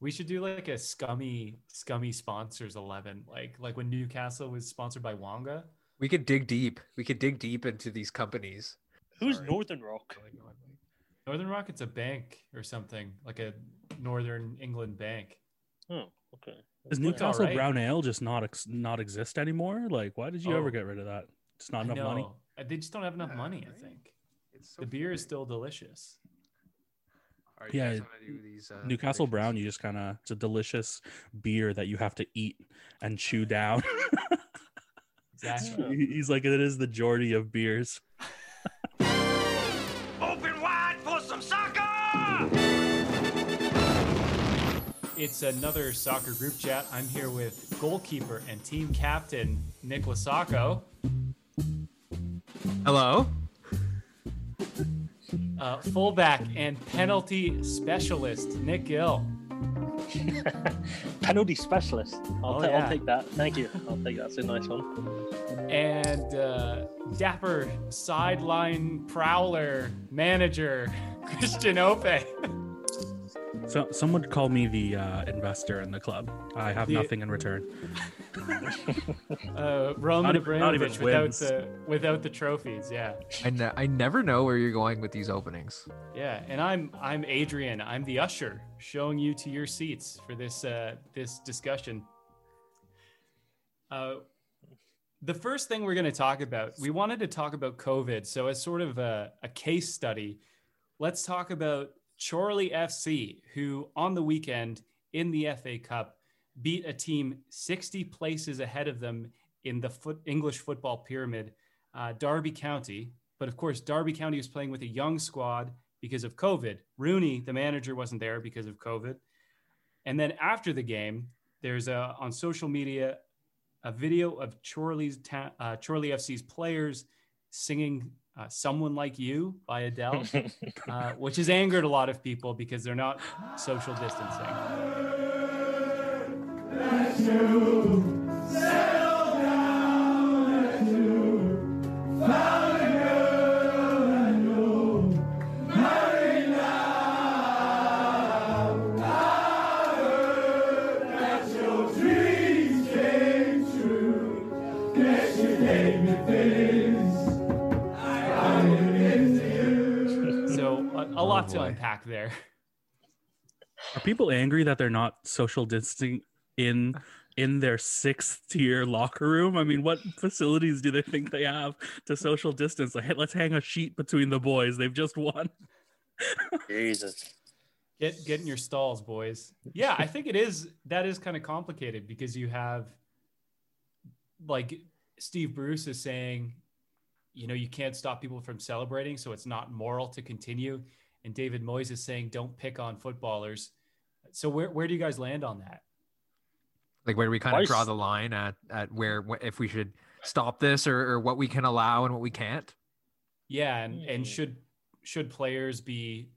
We should do like a scummy, scummy sponsors eleven, like like when Newcastle was sponsored by Wonga. We could dig deep. We could dig deep into these companies. Who's Sorry. Northern Rock? Northern Rock, it's a bank or something, like a Northern England bank. Oh, okay. Does Newcastle alright. Brown Ale just not ex- not exist anymore? Like, why did you ever Oh. get rid of that? It's not enough money. They just don't have enough Yeah, money. I think It's so the beer is still delicious. All right, you Yeah, do these, uh, Newcastle predictions? Brown, you just kind of it's a delicious beer that you have to eat and chew down. Exactly. He's like, it is the Geordie of beers. Open wide for some soccer! It's another soccer group chat. I'm here with goalkeeper and team captain Nick Lasacco, Hello. Uh, fullback and penalty specialist Nick Gill. Penalty specialist. I'll, Oh, ta- yeah. I'll take that. Thank you. I'll take that. That's a nice one. and uh, dapper sideline prowler manager Christian Ope. So someone called me the uh, investor in the club. I have The- nothing in return. Uh, Roman Not even- Abramovich without wins. the without the trophies. Yeah, I, ne- I never know where you're going with these openings. yeah. And I'm I'm Adrian. I'm the usher, showing you to your seats for this uh, this discussion. Uh, the first thing we're going to talk about, we wanted to talk about COVID. So as sort of a, a case study, let's talk about Chorley FC, who on the weekend in the FA Cup beat a team 60 places ahead of them in the foot, English football pyramid, uh, Derby County. But of course, Derby County was playing with a young squad because of COVID. Rooney, the manager, wasn't there because of COVID. And then after the game, there's a on social media a video of Chorley's ta- uh, Chorley FC's players singing uh, "Someone Like You" by Adele, uh, which has angered a lot of people because they're not social distancing. Lot to boy. unpack there. Are people angry that they're not social distancing in in their sixth tier locker room? I mean, what facilities do they think they have to social distance? Like, hey, let's hang a sheet between the boys. They've just won. Jesus. Get get in your stalls, boys. Yeah, I think it is. That is kind of complicated because you have, like, Steve Bruce is saying, you know, you can't stop people from celebrating, so it's not moral to continue. And David Moyes is saying, don't pick on footballers. So where where do you guys land on that? Like where do we kind of draw the line at at where if we should stop this or, or what we can allow and what we can't? Yeah, and and Hmm. should should players be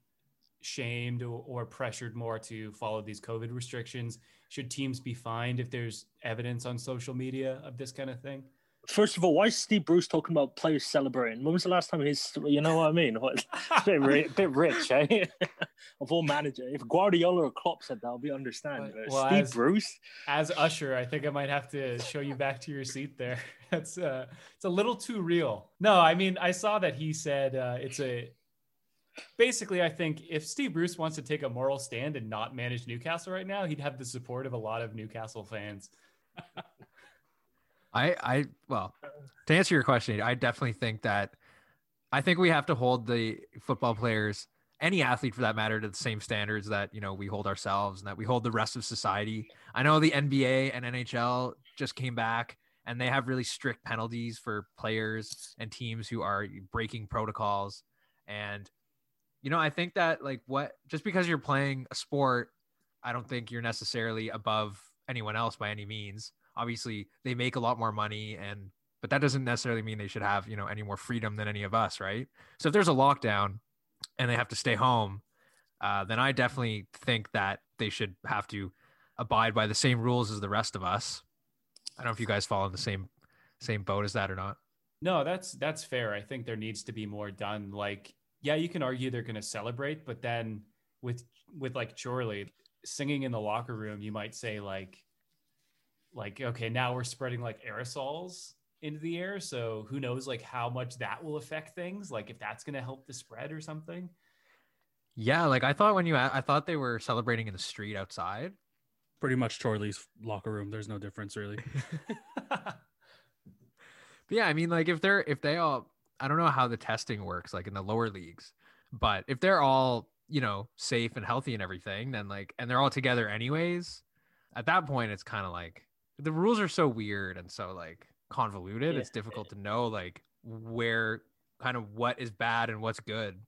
shamed or, or pressured more to follow these COVID restrictions? Should teams be fined if there's evidence on social media of this kind of thing? First of all, why is Steve Bruce talking about players celebrating? When was the last time he's, you know what I mean? It's a bit, ri- bit rich, eh? of all manager. If Guardiola or Klopp said that, we understand. But Well, Steve as- Bruce? As Usher, I think I might have to show you back to your seat there. That's uh, it's a little too real. No, I mean I saw that he said uh, it's a. Basically, I think if Steve Bruce wants to take a moral stand and not manage Newcastle right now, he'd have the support of a lot of Newcastle fans. I I well, to answer your question, I definitely think that I think we have to hold the football players, any athlete for that matter, to the same standards that you know we hold ourselves and that we hold the rest of society. I know the NBA and NHL just came back and they have really strict penalties for players and teams who are breaking protocols. And you know, I think that like what just because you're playing a sport, I don't think you're necessarily above anyone else by any means obviously they make a lot more money and but that doesn't necessarily mean they should have you know any more freedom than any of us right so if there's a lockdown and they have to stay home uh, then i definitely think that they should have to abide by the same rules as the rest of us i don't know if you guys fall in the same same boat as that or not No, that's that's fair. I think there needs to be more done. Like, yeah, you can argue they're going to celebrate, but then with with like Chorley, singing in the locker room, you might say like, like okay, now we're spreading like aerosols into the air, so who knows like how much that will affect things, like if that's going to help the spread or something. Yeah, like I thought when you I thought they were celebrating in the street outside. Pretty much Chorley's locker room. There's no difference really. But yeah, I mean, like if they're if they all, I don't know how the testing works, like in the lower leagues, but if they're all you know safe and healthy and everything, then like and they're all together anyways, at that point it's kind of like the rules are so weird and so like convoluted. Yeah. It's difficult to know like where kind of what is bad and what's good.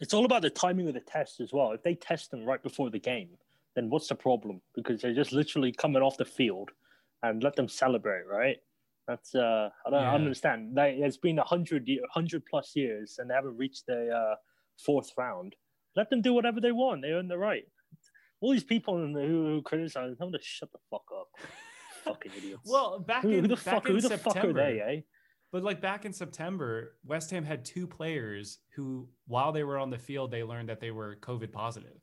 It's all about the timing of the test as well. If they test them right before the game, then what's the problem? Because they're just literally coming off the field and let them celebrate, right? That's uh, I don't, Yeah. understand. They, it's been a hundred year, hundred plus years, and they haven't reached the uh, fourth round. Let them do whatever they want. They earn the right. All these people in the, who, who criticize, them to shut the fuck up. Fucking idiots. well, back in who the back fuck? in Who the September, fuck are they? Eh? But like back in September, West Ham had two players who, while they were on the field, they learned that they were COVID positive.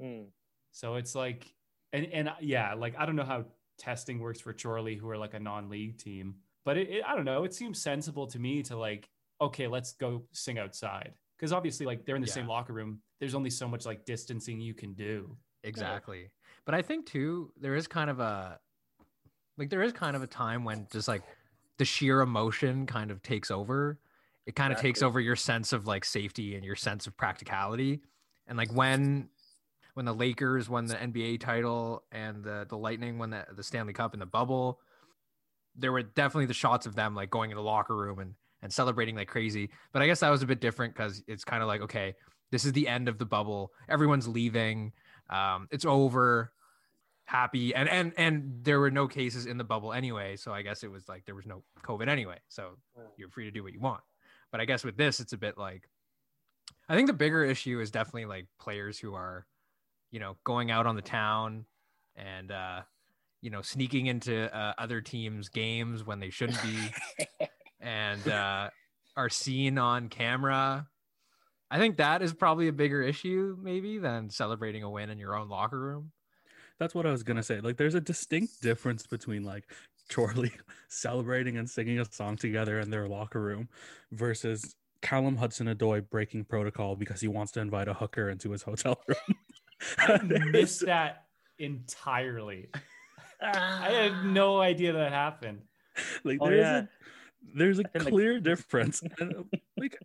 Hmm. So it's like, and and yeah, like I don't know how testing works for Chorley, who are like a non-league team, but it, it I don't know. It seems sensible to me to like, okay, let's go sing outside because obviously, like they're in the Yeah. same locker room. There's only so much like distancing you can do. Exactly. But I think too, there is kind of a like there is kind of a time when just like the sheer emotion kind of takes over. It kind of takes over your sense of like safety and your sense of practicality. And like when when the Lakers won the NBA title and the the Lightning won the, the Stanley Cup in the bubble, there were definitely the shots of them like going in the locker room and and celebrating like crazy. But I guess that was a bit different because it's kind of like, okay, this is the end of the bubble. Everyone's leaving. Um, it's over. Happy and and and there were no cases in the bubble anyway, so I guess it was like there was no COVID anyway, so you're free to do what you want. But I guess with this, it's a bit like I think the bigger issue is definitely like players who are, you know, going out on the town and uh, you know, sneaking into uh, other teams' games when they shouldn't be and uh, are seen on camera. I think that is probably a bigger issue, maybe, than celebrating a win in your own locker room. That's what I was gonna say. Like, there's a distinct difference between like Chorley celebrating and singing a song together in their locker room versus Callum Hudson Odoi breaking protocol because he wants to invite a hooker into his hotel room. I missed that entirely. I had no idea that happened. like Oh, there's yeah. a there's a I think the- clear difference and like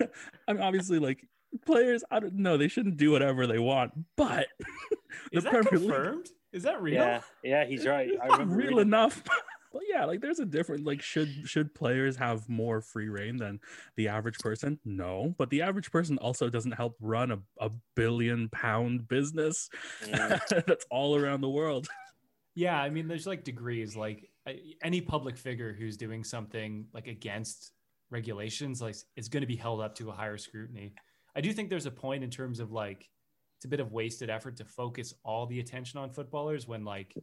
i'm obviously like players i don't know they shouldn't do whatever they want but Is the that Premier League- confirmed? Is that real? Yeah, yeah, he's right. I not real reading- enough but yeah like there's a different like should should players have more free reign than the average person no but the average person also doesn't help run a, a billion pound business Mm. that's all around the world Yeah, I mean, there's like degrees. Like any public figure who's doing something like against regulations, like is going to be held up to a higher scrutiny. I do think there's a point in terms of like it's a bit of wasted effort to focus all the attention on footballers when like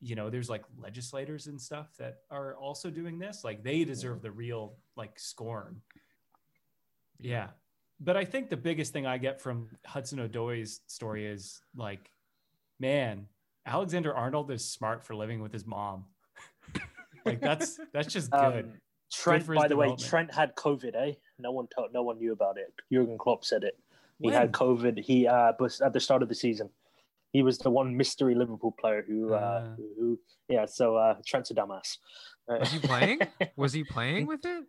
you know there's like legislators and stuff that are also doing this. Like they deserve the real like scorn. Yeah. But I think the biggest thing I get from Hudson Odoi's story is like, man, Alexander Arnold is smart for living with his mom. like that's that's just good. Um, Trent, by the way. Trent had COVID. Eh, no one told, no one knew about it. Jurgen Klopp said it. He When? had COVID. He uh, was at the start of the season. He was the one mystery Liverpool player who, uh, Ah. who, yeah. So uh, Trent's a dumbass. Uh, Was he playing? Was he playing with it?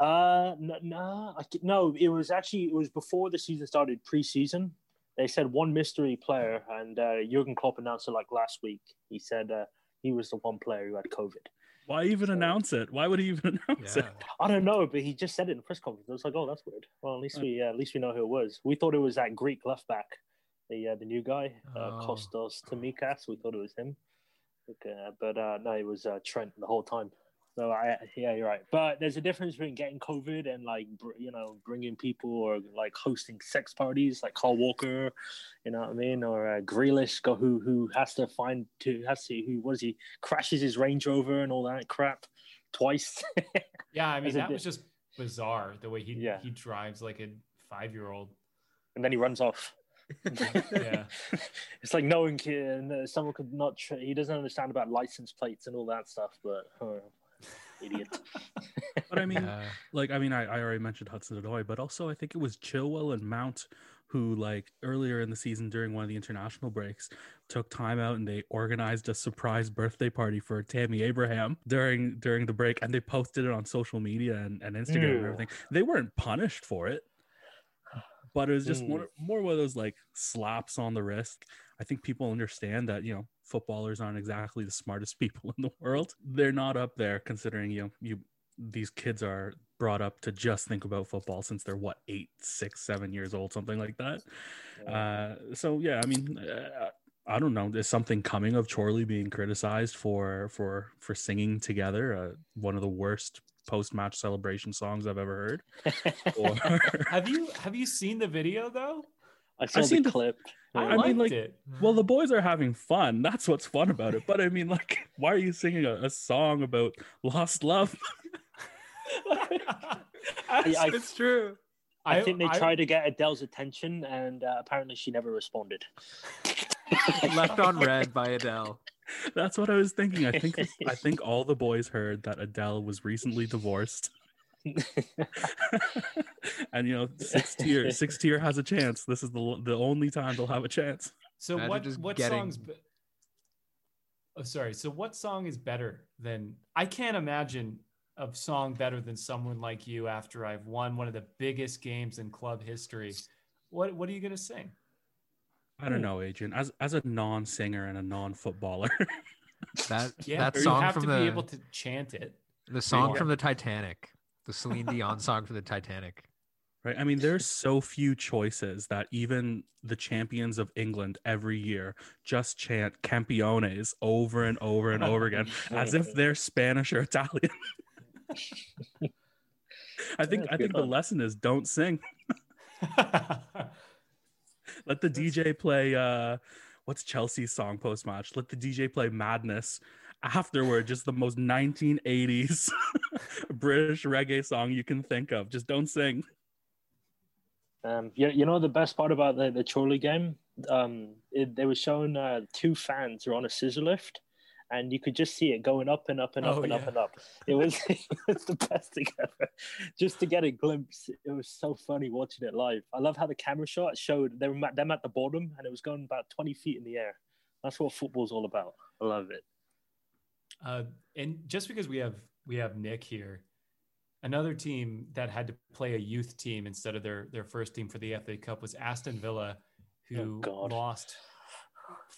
Uh, no, no, no. It was actually it was before the season started, pre-season. They said one mystery player, and uh, Jurgen Klopp announced it like last week. He said uh, he was the one player who had COVID. Why even So- announce it why would he even announce Yeah. it I don't know, but he just said it in a press conference. I was like, oh, that's weird. Well, at least Uh, we uh, at least we know who it was. We thought it was that Greek left back, the uh, the new guy, uh, Oh. Kostas Tsimikas. We thought it was him, okay, but uh, no, it was uh, Trent the whole time. So I yeah, you're right. But there's a difference between getting COVID and like br- you know bringing people or like hosting sex parties, like Kyle Walker, you know what I mean, or uh, Grealish, go who who has to find to has to who was he crashes his Range Rover and all that crap twice. Yeah, I mean that di- was just bizarre the way he Yeah. he drives like a five year old. and then he runs off. Yeah. it's like no one can. uh, Someone could not. Tra- he doesn't understand about license plates and all that stuff. But oh, idiot. But I mean, Uh, like I mean, I, I already mentioned Hudson Odoi, but also I think it was Chilwell and Mount who, like earlier in the season during one of the international breaks, took time out and they organized a surprise birthday party for Tammy Abraham during during the break, and they posted it on social media and, and Instagram and everything. They weren't punished for it, but it was just Mm. more more one of those like slaps on the wrist. I think people understand that you know footballers aren't exactly the smartest people in the world. They're not up there considering you know you these kids are brought up to just think about football since they're what eight, six, seven years old, something like that. Uh, so yeah, I mean, uh, I don't know. There's something coming of Chorley being criticized for for for singing together uh, one of the worst post match celebration songs I've ever heard. Or Have you have you seen the video though? I saw I've seen the the- clip. I, I mean, liked like- it. well, the boys are having fun. That's what's fun about it. But I mean, like, why are you singing a, a song about lost love? I- I- it's true. I, think they tried to get Adele's attention, and uh, apparently she never responded. Left on red by Adele. That's what I was thinking. I think I think all the boys heard that Adele was recently divorced. and you know, six tier, six tier has a chance. This is the the only time they'll have a chance. So Imagine what what getting- songs? Be- oh, sorry. So what song is better than? I can't imagine a song better than "Someone Like You" after I've won one of the biggest games in club history. What What are you gonna sing? I don't know, Adrian. As as a non singer and a non footballer, That Yeah, that you song have from to the be able to chant it. the song Yeah. from the Titanic, the Celine Dion song for the Titanic. right? I mean, there's so few choices that even the champions of England every year just chant "Campiones" over and over and over again, as if they're Spanish or Italian. I think I think good the lesson is don't sing. Let the DJ play uh what's Chelsea's song post match? Let the DJ play Madness afterward, just the most 1980s British reggae song you can think of. Just don't sing. Um, you, you know the best part about the, the Chorley game? Um, it, they were showing uh, two fans were on a scissor lift, and you could just see it going up and up and up Oh, and up and up. It was it was the best thing ever. Just to get a glimpse, it was so funny watching it live. I love how the camera shot showed them at, them at the bottom, and it was going about twenty feet in the air. That's what football's all about. I love it. Uh, and just because we have we have Nick here, another team that had to play a youth team instead of their their first team for the FA Cup was Aston Villa, who Oh, lost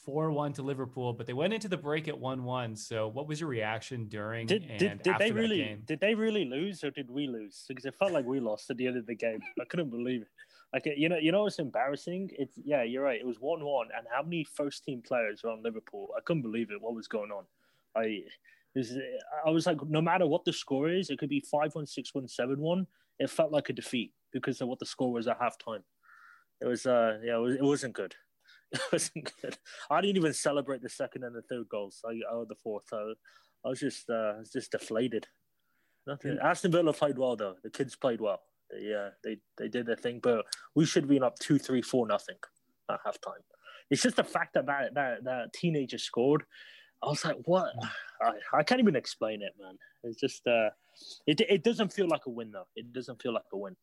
four one to Liverpool, but they went into the break at one one. So, what was your reaction during Did, and did, did after they that really game? did they really lose or did we lose? Because it felt like we lost at the end of the game. I couldn't believe it. Like you know, you know what's embarrassing? It's yeah, you're right. It was one one, and how many first team players were on Liverpool? I couldn't believe it. What was going on? I was, I was like, no matter what the score is, it could be five one, six one, seven one. It felt like a defeat because of what the score was at halftime. It was uh yeah, it, was, it wasn't good. It wasn't good. I didn't even celebrate the second and the third goals. I oh the fourth. I, I was just uh I was just deflated. Nothing. Aston Villa played well though. The kids played well. They uh they they did their thing, but we should have been up two, three, four, nothing at halftime. It's just the fact that that that, that teenager scored. I was like, what? I, I can't even explain it, man. It's just uh, it it doesn't feel like a win though. It doesn't feel like a win.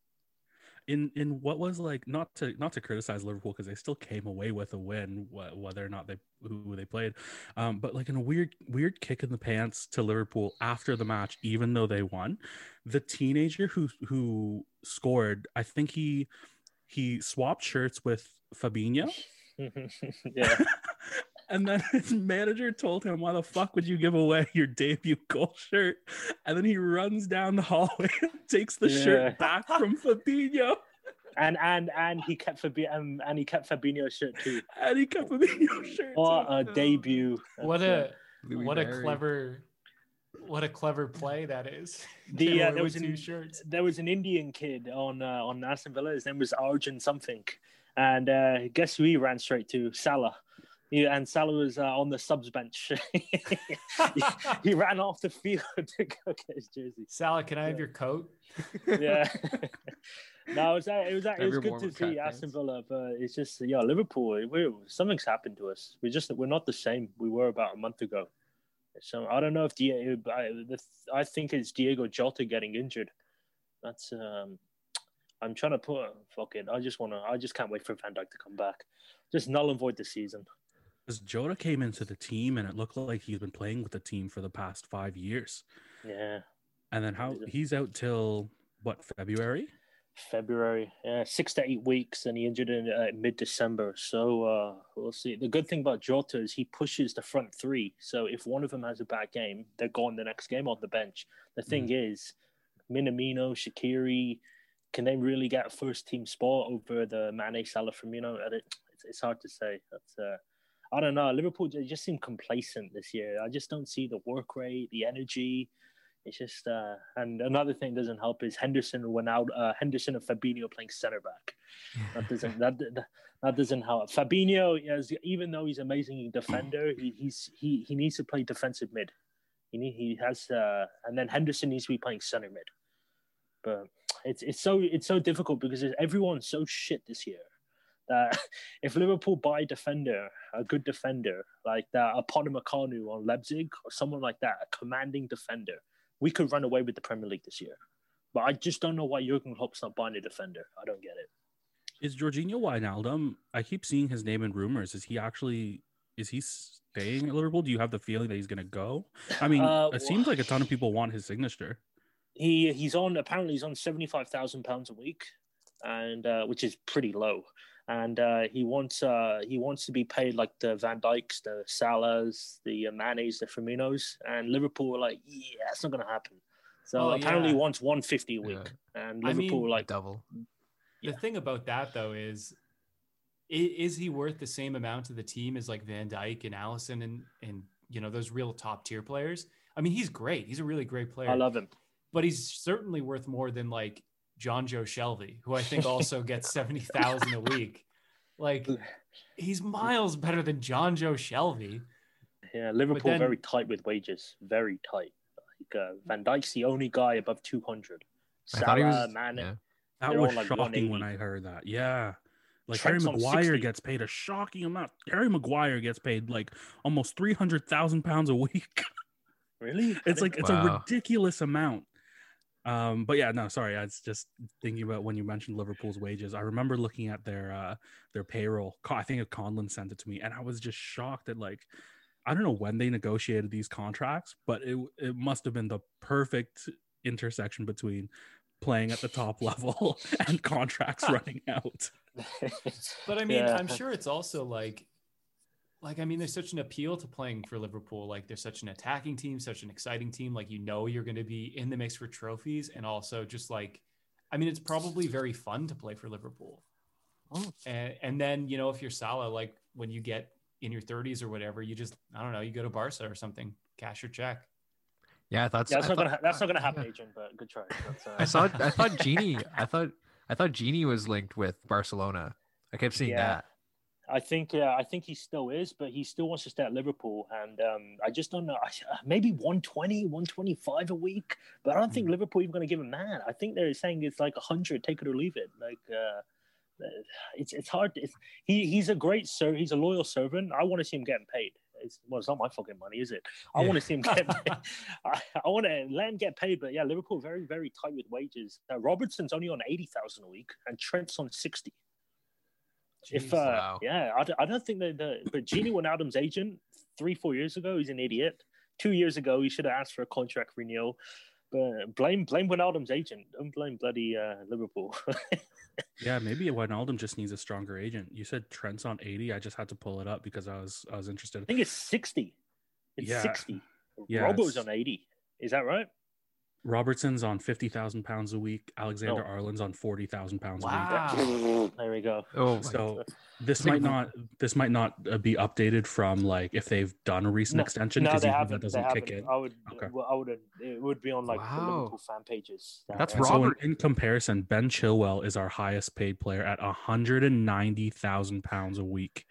In in what was like not to not to criticize Liverpool because they still came away with a win wh- whether or not they who they played, um, but like in a weird weird kick in the pants to Liverpool after the match, even though they won, the teenager who who scored, I think he he swapped shirts with Fabinho. yeah, And then his manager told him, Why the fuck would you give away your debut goal shirt? And then he runs down the hallway and takes the Yeah. shirt back from Fabinho. and and and he kept Fabi- um, and he kept Fabinho's shirt too. And he kept Fabinho's shirt. What too. a debut! What a Louis what a clever what a clever play that is. The, uh, there with was two an- shirts. there was an Indian kid on uh, on Aston Villa. His name was Arjun something, and uh, guess who he ran straight to? Salah. Yeah, and Salah was uh, on the subs bench. he, he ran off the field to go get his jersey. Salah, can I have Yeah. your coat? Yeah. no, it was uh, it was uh, it was good to see cat Aston fans. Villa, but it's just yeah, Liverpool. We're, something's happened to us. We just we're not the same we were about a month ago. So I don't know if Diego. I, the, I think it's Diego Jota getting injured. That's um. I'm trying to put fuck it. I just want to. I just can't wait for Van Dijk to come back. Just null and void the season. Because Jota came into the team and it looked like he's been playing with the team for the past five years. Yeah, And then how he's out till what February? February. Yeah, six to eight weeks, and he injured in uh, mid December. So uh, we'll see. The good thing about Jota is he pushes the front three. So if one of them has a bad game, they're gone the next game on the bench. The thing is, Minamino, Shaqiri, can they really get a first team spot over the Mane, Salah, Firmino? It's, it's hard to say. That's uh, I don't know. Liverpool just seem complacent this year. I just don't see the work rate, the energy. It's just uh, and another thing doesn't help is Henderson went out. Uh, Henderson and Fabinho playing center back. That doesn't that, that that doesn't help. Fabinho, is even though he's amazing defender, he, he's he he needs to play defensive mid. He need, he has uh, and then Henderson needs to be playing center mid. But it's it's so it's so difficult because everyone's so shit this year. That if Liverpool buy a defender, a good defender like that, a Upamecano on Leipzig or someone like that, a commanding defender, we could run away with the Premier League this year. But I just don't know why Jurgen Klopp's not buying a defender. I don't get it. Is Georginio Wijnaldum? I keep seeing his name in rumors. Is he actually? Is he staying at Liverpool? Do you have the feeling that he's going to go? I mean, Uh, it seems like a ton of people want his signature. He he's on apparently he's on seventy five thousand pounds a week, and uh, which is pretty low. And uh, he wants uh, he wants to be paid like the Van Dijks, the Salahs, the uh, Manes, the Firminos, and Liverpool were like, yeah, it's not going to happen. So Oh, apparently yeah. he wants one fifty a week, Yeah. and I Liverpool mean- were like, double. The thing about that though is, is he worth the same amount to the team as like Van Dijk and Alisson and and you know those real top tier players? I mean, he's great. He's a really great player. I love him. but he's certainly worth more than like Jonjo Shelvey, who I think also gets seventy thousand a week. Like he's miles better than Jonjo Shelvey. Yeah, Liverpool then- very tight with wages, very tight. Like uh, Van Dijk's the only guy above two hundred. I thought he was. Salah, Mane, yeah. That was like, shocking when I heard that. Yeah. Like Trent's Harry on Maguire gets paid a shocking amount. Harry Maguire gets paid like almost three hundred thousand pounds a week. really? It's like know it's a ridiculous amount. Um, but yeah, no, sorry. I was just thinking about when you mentioned Liverpool's wages. I remember looking at their uh their payroll. I think Conlon sent it to me, and I was just shocked at like I don't know when they negotiated these contracts, but it it must have been the perfect intersection between playing at the top level and contracts running out. But I mean, Yeah. I'm sure it's also like, like I mean, there's such an appeal to playing for Liverpool. Like, there's such an attacking team, such an exciting team. Like, you know, you're going to be in the mix for trophies, and also just like, I mean, it's probably very fun to play for Liverpool. Oh. And, and then you know, if you're Salah, like when you get in your 30s or whatever, you just I don't know, you go to Barca or something, cash your check. Yeah, I thought. Yeah, that's I not thought- gonna ha- that's not gonna happen, yeah. Adrian. But good try. Uh, I saw. I thought Gini. I thought. I thought Gini was linked with Barcelona. I kept seeing Yeah. that. I think uh, I think he still is, but he still wants to stay at Liverpool, and um, I just don't know. I, uh, maybe 120, 125 a week, but I don't Hmm. think Liverpool even going to give him that. I think they're saying it's like hundred, take it or leave it. Like uh, it's it's hard. It's, he he's a great sir. He's a loyal servant. I want to see him getting paid. It's, well, it's not my fucking money, is it? I Yeah. want to see him get. paid. I, I want to let him get paid, but yeah, Liverpool very very tight with wages. Uh, Robertson's only on eighty thousand a week, and Trent's on sixty. If uh, Wow. yeah, I, don't- I don't think that the but Gini Wijnaldum's agent three four years ago he's an idiot. Two years ago he should have asked for a contract renewal. But blame blame Wijnaldum's agent. Don't blame bloody uh, Liverpool. Yeah, maybe Wijnaldum just needs a stronger agent. You said Trent's on 80. I just had to pull it up because I was I was interested. I think it's sixty. It's Yeah. sixty. Yeah, Robo's on eighty. Is that right? Robertson's on 50,000 pounds a week. Alexander No. Arnold's on 40,000 pounds a week. Wow. There we go. Oh, So this might not this might not uh, be updated from like if they've done a recent No, extension because they usually haven't. that doesn't haven't. kick in. I would. Okay. I would. It would be on like the Liverpool fan pages. That's And Uh, so in, in comparison, Ben Chilwell is our highest paid player at 190,000 pounds a week.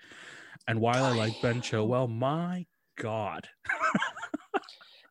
And while I like Ben Chilwell, my God.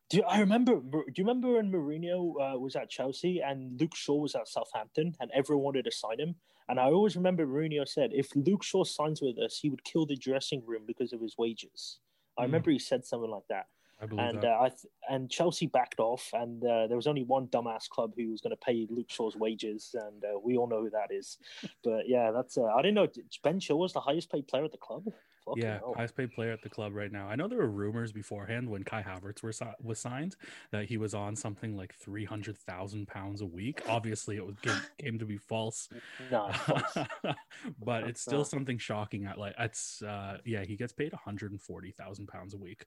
Do you, I remember? Do you remember when Mourinho uh, was at Chelsea and Luke Shaw was at Southampton, and everyone wanted to sign him? And I always remember Mourinho said, if Luke Shaw signs with us, he would kill the dressing room because of his wages. I Mm. remember he said something like that. I believe and that. uh, I th- and Chelsea backed off, and uh, there was only one dumbass club who was going to pay Luke Shaw's wages, and uh, we all know who that is. But yeah, that's uh, I didn't know Ben Shaw was the highest paid player at the club. Fucking yeah, hell. highest paid player at the club right now. I know there were rumors beforehand when Kai Havertz were, was signed that he was on something like three hundred thousand pounds a week. Obviously, it was came, came to be false, no, false. but it's still something shocking. At like, it's uh, yeah, he gets paid one hundred and forty thousand pounds a week.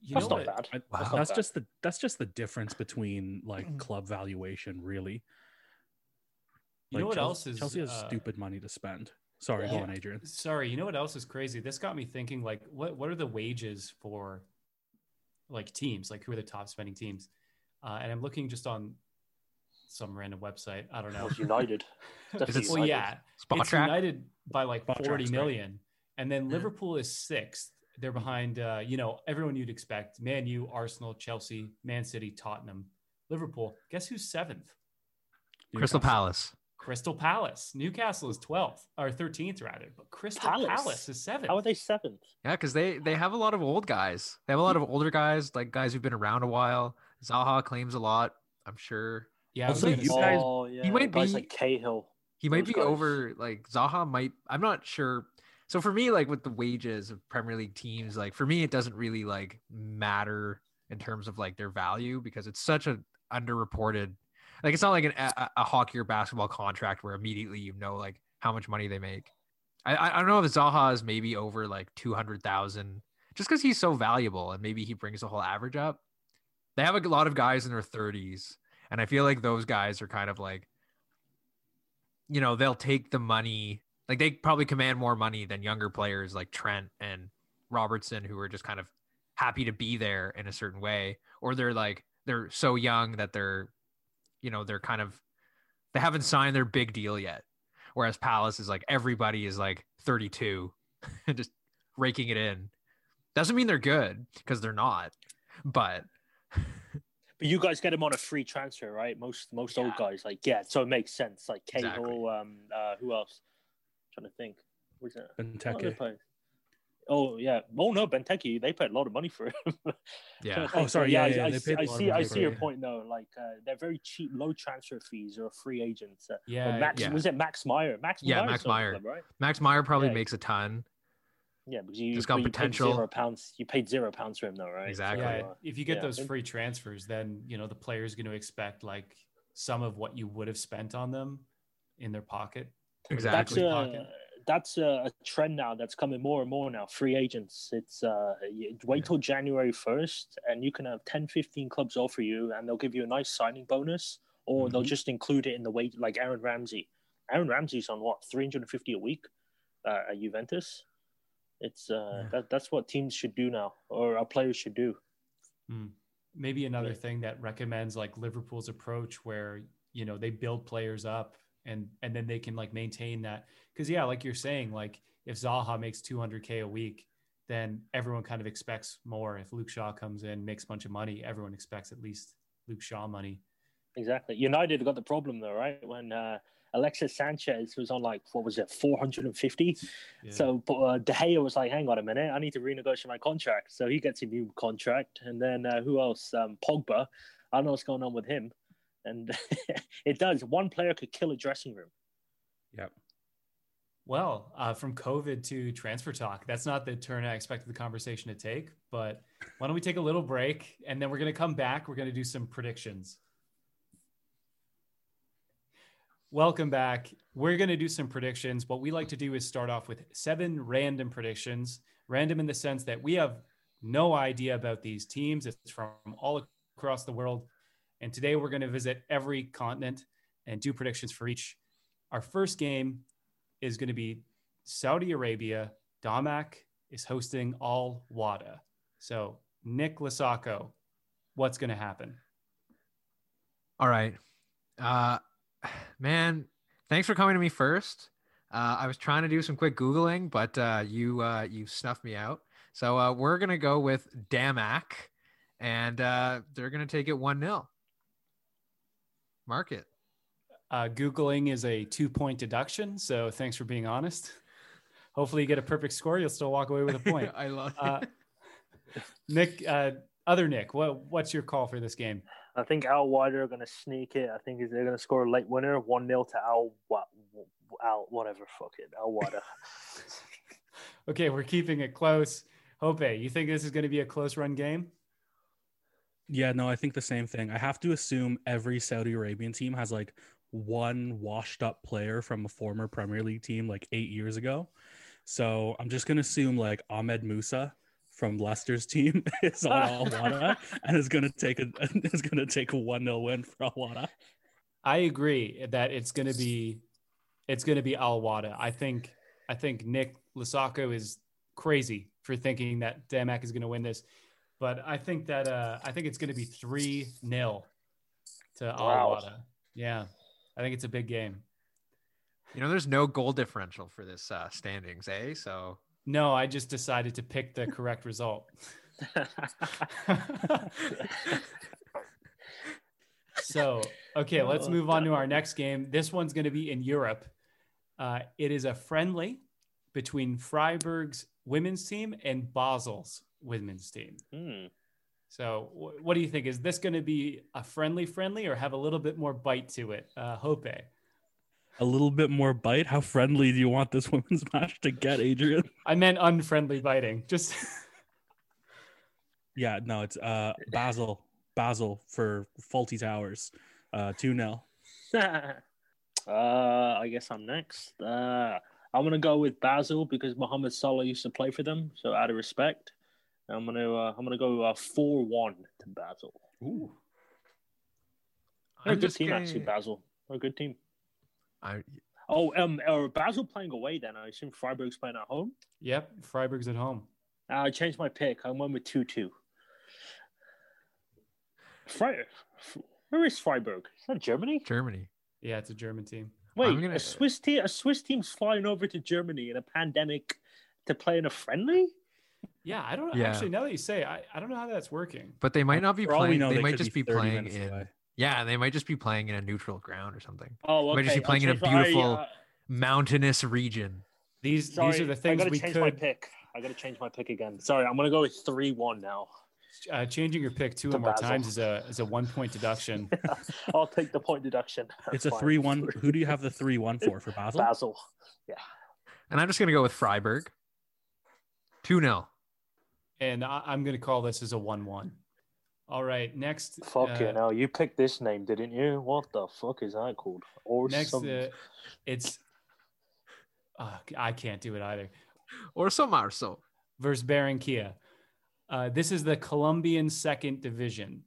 You that's know not what? bad. I, Wow. That's that's bad. just the that's just the difference between like club valuation, really. You know Like, what Chelsea, else is Chelsea has uh, stupid money to spend. Sorry, go on, Adrian. Sorry, you know what else is crazy? This got me thinking like what what are the wages for like teams? Like who are the top spending teams? Uh, and I'm looking just on some random website. I don't know. was United. Definitely Well, United. yeah, Spot it's track. United by like Spot 40 track's right. And then Yeah. Liverpool is sixth. They're behind, uh, you know, everyone you'd expect Man U, Arsenal, Chelsea, Man City, Tottenham, Liverpool. Guess who's seventh? Crystal Newcastle. Palace. Crystal Palace. Newcastle is 12th or 13th, rather. But Crystal Palace? Palace, is seventh. How are they seventh? Yeah, because they they have a lot of old guys. They have a lot of older guys, like guys who've been around a while. Zaha claims a lot. I'm sure Yeah, Also, you guys- oh, yeah, might guys be- like Cahill. he might Those be guys. over. Like Zaha might. I'm not sure. So for me, like with the wages of Premier League teams, like for me, it doesn't really like matter in terms of like their value because it's such an underreported. Like it's not like an, a, a hockey or basketball contract where immediately you know like how much money they make. I I don't know if Zaha is maybe over like two hundred thousand just because he's so valuable and maybe he brings the whole average up. They have a lot of guys in their thirties, and I feel like those guys are kind of like, you know, they'll take the money. Like they probably command more money than younger players like Trent and Robertson, who are just kind of happy to be there in a certain way, or they're like they're so young that they're, you know, they're kind of they haven't signed their big deal yet. Whereas Palace is like everybody is like 32 and just raking it in. Doesn't mean they're good because they're not, but But you guys get him on a free transfer, right? Most most old guys, like yeah, so it makes sense. Like Cahill, Exactly. um, uh, who else? trying to think. Who's that? What other Benteke. Players? Oh yeah. Oh no, Benteke. They paid a lot of money for him. yeah. Trying to Oh, sorry, Yeah, yeah, I, yeah, I they see. paid a I lot of see. I see your him. point though. Like uh, they're very cheap, low transfer fees or a free agents. Uh, yeah, Max yeah. was it Max Meyer? Max Yeah, Meyer Max Meyer. club, right? Max Meyer probably Yeah. makes a ton. Yeah, because you, Just got but you paid potential. Zero pounds. You paid zero pounds for him though, right? Exactly. Yeah, uh, if you get yeah. those free transfers, then you know the player's going to expect like some of what you would have spent on them in their pocket. or their that's Exactly. uh, pocket. That's uh, a trend now that's coming more and more now free agents it's uh wait till january 1st and you can have 10 15 clubs offer you and they'll give you a nice signing bonus or they'll Mhm. just include it in the wage like aaron ramsey aaron ramsey's on what 350 a week uh, at juventus it's uh Yeah. that, that's what teams should do now or our players should do Hmm. Maybe another Yeah. thing that recommends like Liverpool's approach where, you know, they build players up and and then they can like maintain that cuz yeah, like you're saying like if Zaha makes 200k a week, then everyone kind of expects more. If Luke Shaw comes in, makes a bunch of money, everyone expects at least Luke Shaw money. Exactly. United got the problem though, right? When uh, Alexis Sanchez was on like what was it, four hundred and fifty. Yeah. So, but uh, De Gea was like, "Hang on a minute, I need to renegotiate my contract." So he gets a new contract, and then uh, who else? Um, Pogba. I don't know what's going on with him, and it does. One player could kill a dressing room. Yep. Well, uh, from COVID to transfer talk, that's not the turn I expected the conversation to take. But why don't we take a little break and then we're going to come back. We're going to do some predictions. Welcome back. We're going to do some predictions. What we like to do is start off with seven random predictions. Random in the sense that we have no idea about these teams, it's from all across the world. And today we're going to visit every continent and do predictions for each. Our first game is going to be Saudi Arabia. Damac is hosting Al Wada. So, Nick Lasako, what's going to happen? All right. Uh man, thanks for coming to me first. Uh, I was trying to do some quick googling, but uh, you uh, you snuffed me out. So uh, we're gonna go with Damac, and uh, they're gonna take it one 0 Mark it. Uh, Googling is a two point deduction. So thanks for being honest. Hopefully, you get a perfect score. You'll still walk away with a point. I love Uh, Nick, uh, other Nick, what, what's your call for this game? I think Al Wider are going to sneak it. I think they're going to score a late winner, 1 0 to Al, Wa- Al, whatever, fuck it, Al Wider. Okay, we're keeping it close. Hope, you think this is going to be a close run game? Yeah, no, I think the same thing. I have to assume every Saudi Arabian team has like one washed up player from a former Premier League team like eight years ago. So I'm just gonna assume like Ahmed Musa from Leicester's team is on Al Wada and is gonna take a is gonna take a one 0 win for Al Wada. I agree that it's going to be it's going to be Al Wada. I think I think Nick Lasako is crazy for thinking that Damac is going to win this, but I think that uh, I think it's going to be three 0 to Al Wow. Wada. Yeah, I think it's a big game. You know, there's no goal differential for this uh, standings, eh? So No, I just decided to pick the correct result. so, okay, let's move on to our next game. This one's going to be in Europe. Uh, it is a friendly between Freiburg's women's team and Basel's women's team. Hmm. So, wh- what do you think? Is this going to be a friendly friendly or have a little bit more bite to it? Uh, Hope. A little bit more bite. How friendly do you want this women's match to get, Adrian? I meant unfriendly biting. Just Yeah, no, it's uh Basil. Basel for Fawlty Towers. Uh 2 0. uh, I guess I'm next. Uh, I'm gonna go with Basil because Mohamed Salah used to play for them, so out of respect, I'm gonna uh, I'm gonna go uh, four one to Basel. Ooh. They're a I'm good team gonna- actually, Basel. They're a good team. I, Oh, um, are Basel playing away then? I assume Freiburg's playing at home. Yep, Freiburg's at home. Uh, I changed my pick. I went with two two. Fre- Where is Freiburg? Is that Germany? Germany. Yeah, it's a German team. Wait, I'm gonna- a Swiss team, a Swiss team's flying over to Germany in a pandemic to play in a friendly. Yeah, I don't Yeah. actually. Now that you say, I, I don't know how that's working. But they might not be For playing. know, They, they might just be, 30 playing in. away. Yeah, they might just be playing in a neutral ground or something. Oh, Might okay. just be I'll playing in a change my- I, beautiful- uh, Mountainous region. These sorry, these are the things I things gotta we change could. my pick. I gotta change my pick again. Sorry, I'm gonna go with three one now. Uh, changing your pick two or more Basel. times is a is a one point deduction. I'll take the point deduction. It's That's a 3 1. Who do you have the 3 1 for? For Basel? Basel. Yeah. And I'm just gonna go with Freiburg. Two 0 and I, I'm going to call this as a one one. All right, next. Fuck uh, you. No, you picked this name, didn't you? What the fuck is that called? Or Next, some... uh, it's. Uh, I can't do it either. Or Orsomarso. Versus Barranquilla. Uh, this is the Colombian second division.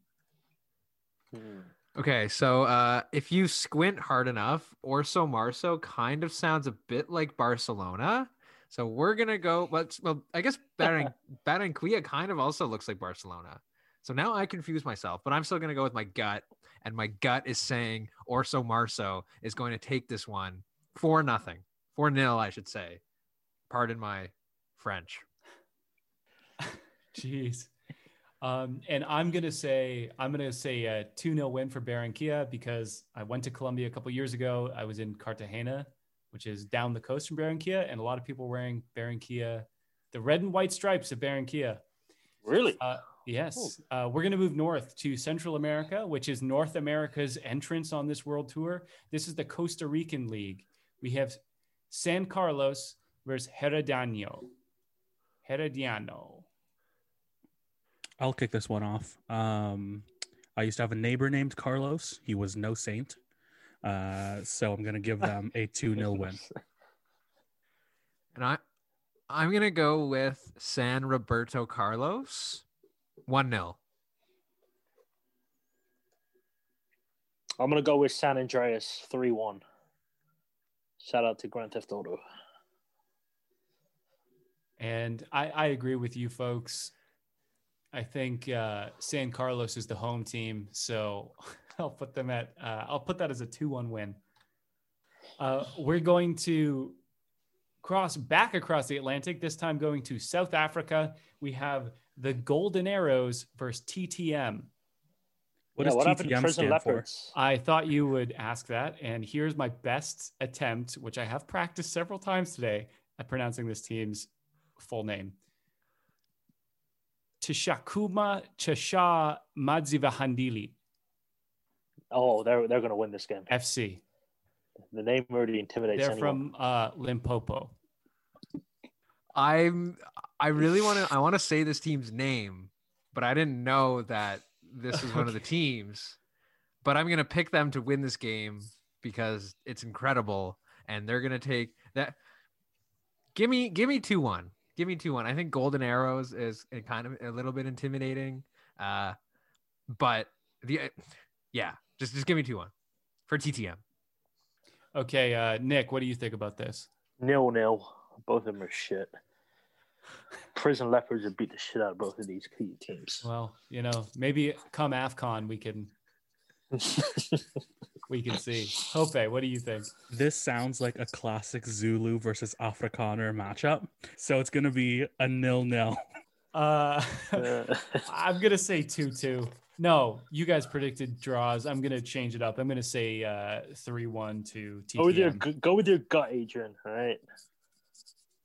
Hmm. Okay, so uh, if you squint hard enough, Orsomarso kind of sounds a bit like Barcelona. So we're gonna go. Let's. Well, I guess Barran- Barranquilla kind of also looks like Barcelona. So now I confuse myself, but I'm still gonna go with my gut, and my gut is saying Orsomarso is going to take this one for nothing, for nil, I should say. Pardon my French. Jeez. Um, and I'm gonna say I'm gonna say a two 0 win for Barranquilla because I went to Colombia a couple years ago. I was in Cartagena, which is down the coast from Barranquilla, and a lot of people wearing Barranquilla, the red and white stripes of Barranquilla. Really? Uh, yes, uh, we're gonna move north to Central America, which is North America's entrance on this world tour. This is the Costa Rican League. We have San Carlos versus Herediano. Herediano. I'll kick this one off. Um, I used to have a neighbor named Carlos. He was no saint. Uh, so I'm going to give them a 2 0 win. And I, I'm gonna go with San Roberto Carlos, one 0 I'm gonna go with San Andreas three one. Shout out to Grand Theft Auto. And I, I agree with you folks. I think uh, San Carlos is the home team, so I'll put them at uh, I'll put that as a two-one win. Uh, we're going to cross back across the Atlantic, this time going to South Africa. We have the Golden Arrows versus TTM. What yeah, does what happened to TTM Prison stand for? I thought you would ask that. And here's my best attempt, which I have practiced several times today at pronouncing this team's full name. Tshakhuma Tsha Madzivhandila Oh, they're they're gonna win this game. FC. The name already intimidates They're anyone. from uh, Limpopo. I'm I really want to I want to say this team's name, but I didn't know that this is one of the teams. But I'm gonna pick them to win this game because it's incredible, and they're gonna take that. Give me give me two one. Give me two one. I think Golden Arrows is a kind of a little bit intimidating, uh, but the yeah, just just give me two one for TTM. Okay, uh, Nick, what do you think about this? Nil nil. Both of them are shit. Prison Leopards would beat the shit out of both of these key teams. Well, you know, maybe come AFCON we can we can see. Hope, what do you think? This sounds like a classic Zulu versus Afrikaner matchup. So it's gonna be a nil-nil. Uh, Uh, I'm gonna say two two. No, you guys predicted draws. I'm gonna change it up. I'm gonna say uh, three one to go with your go with your gut, Adrian. All right.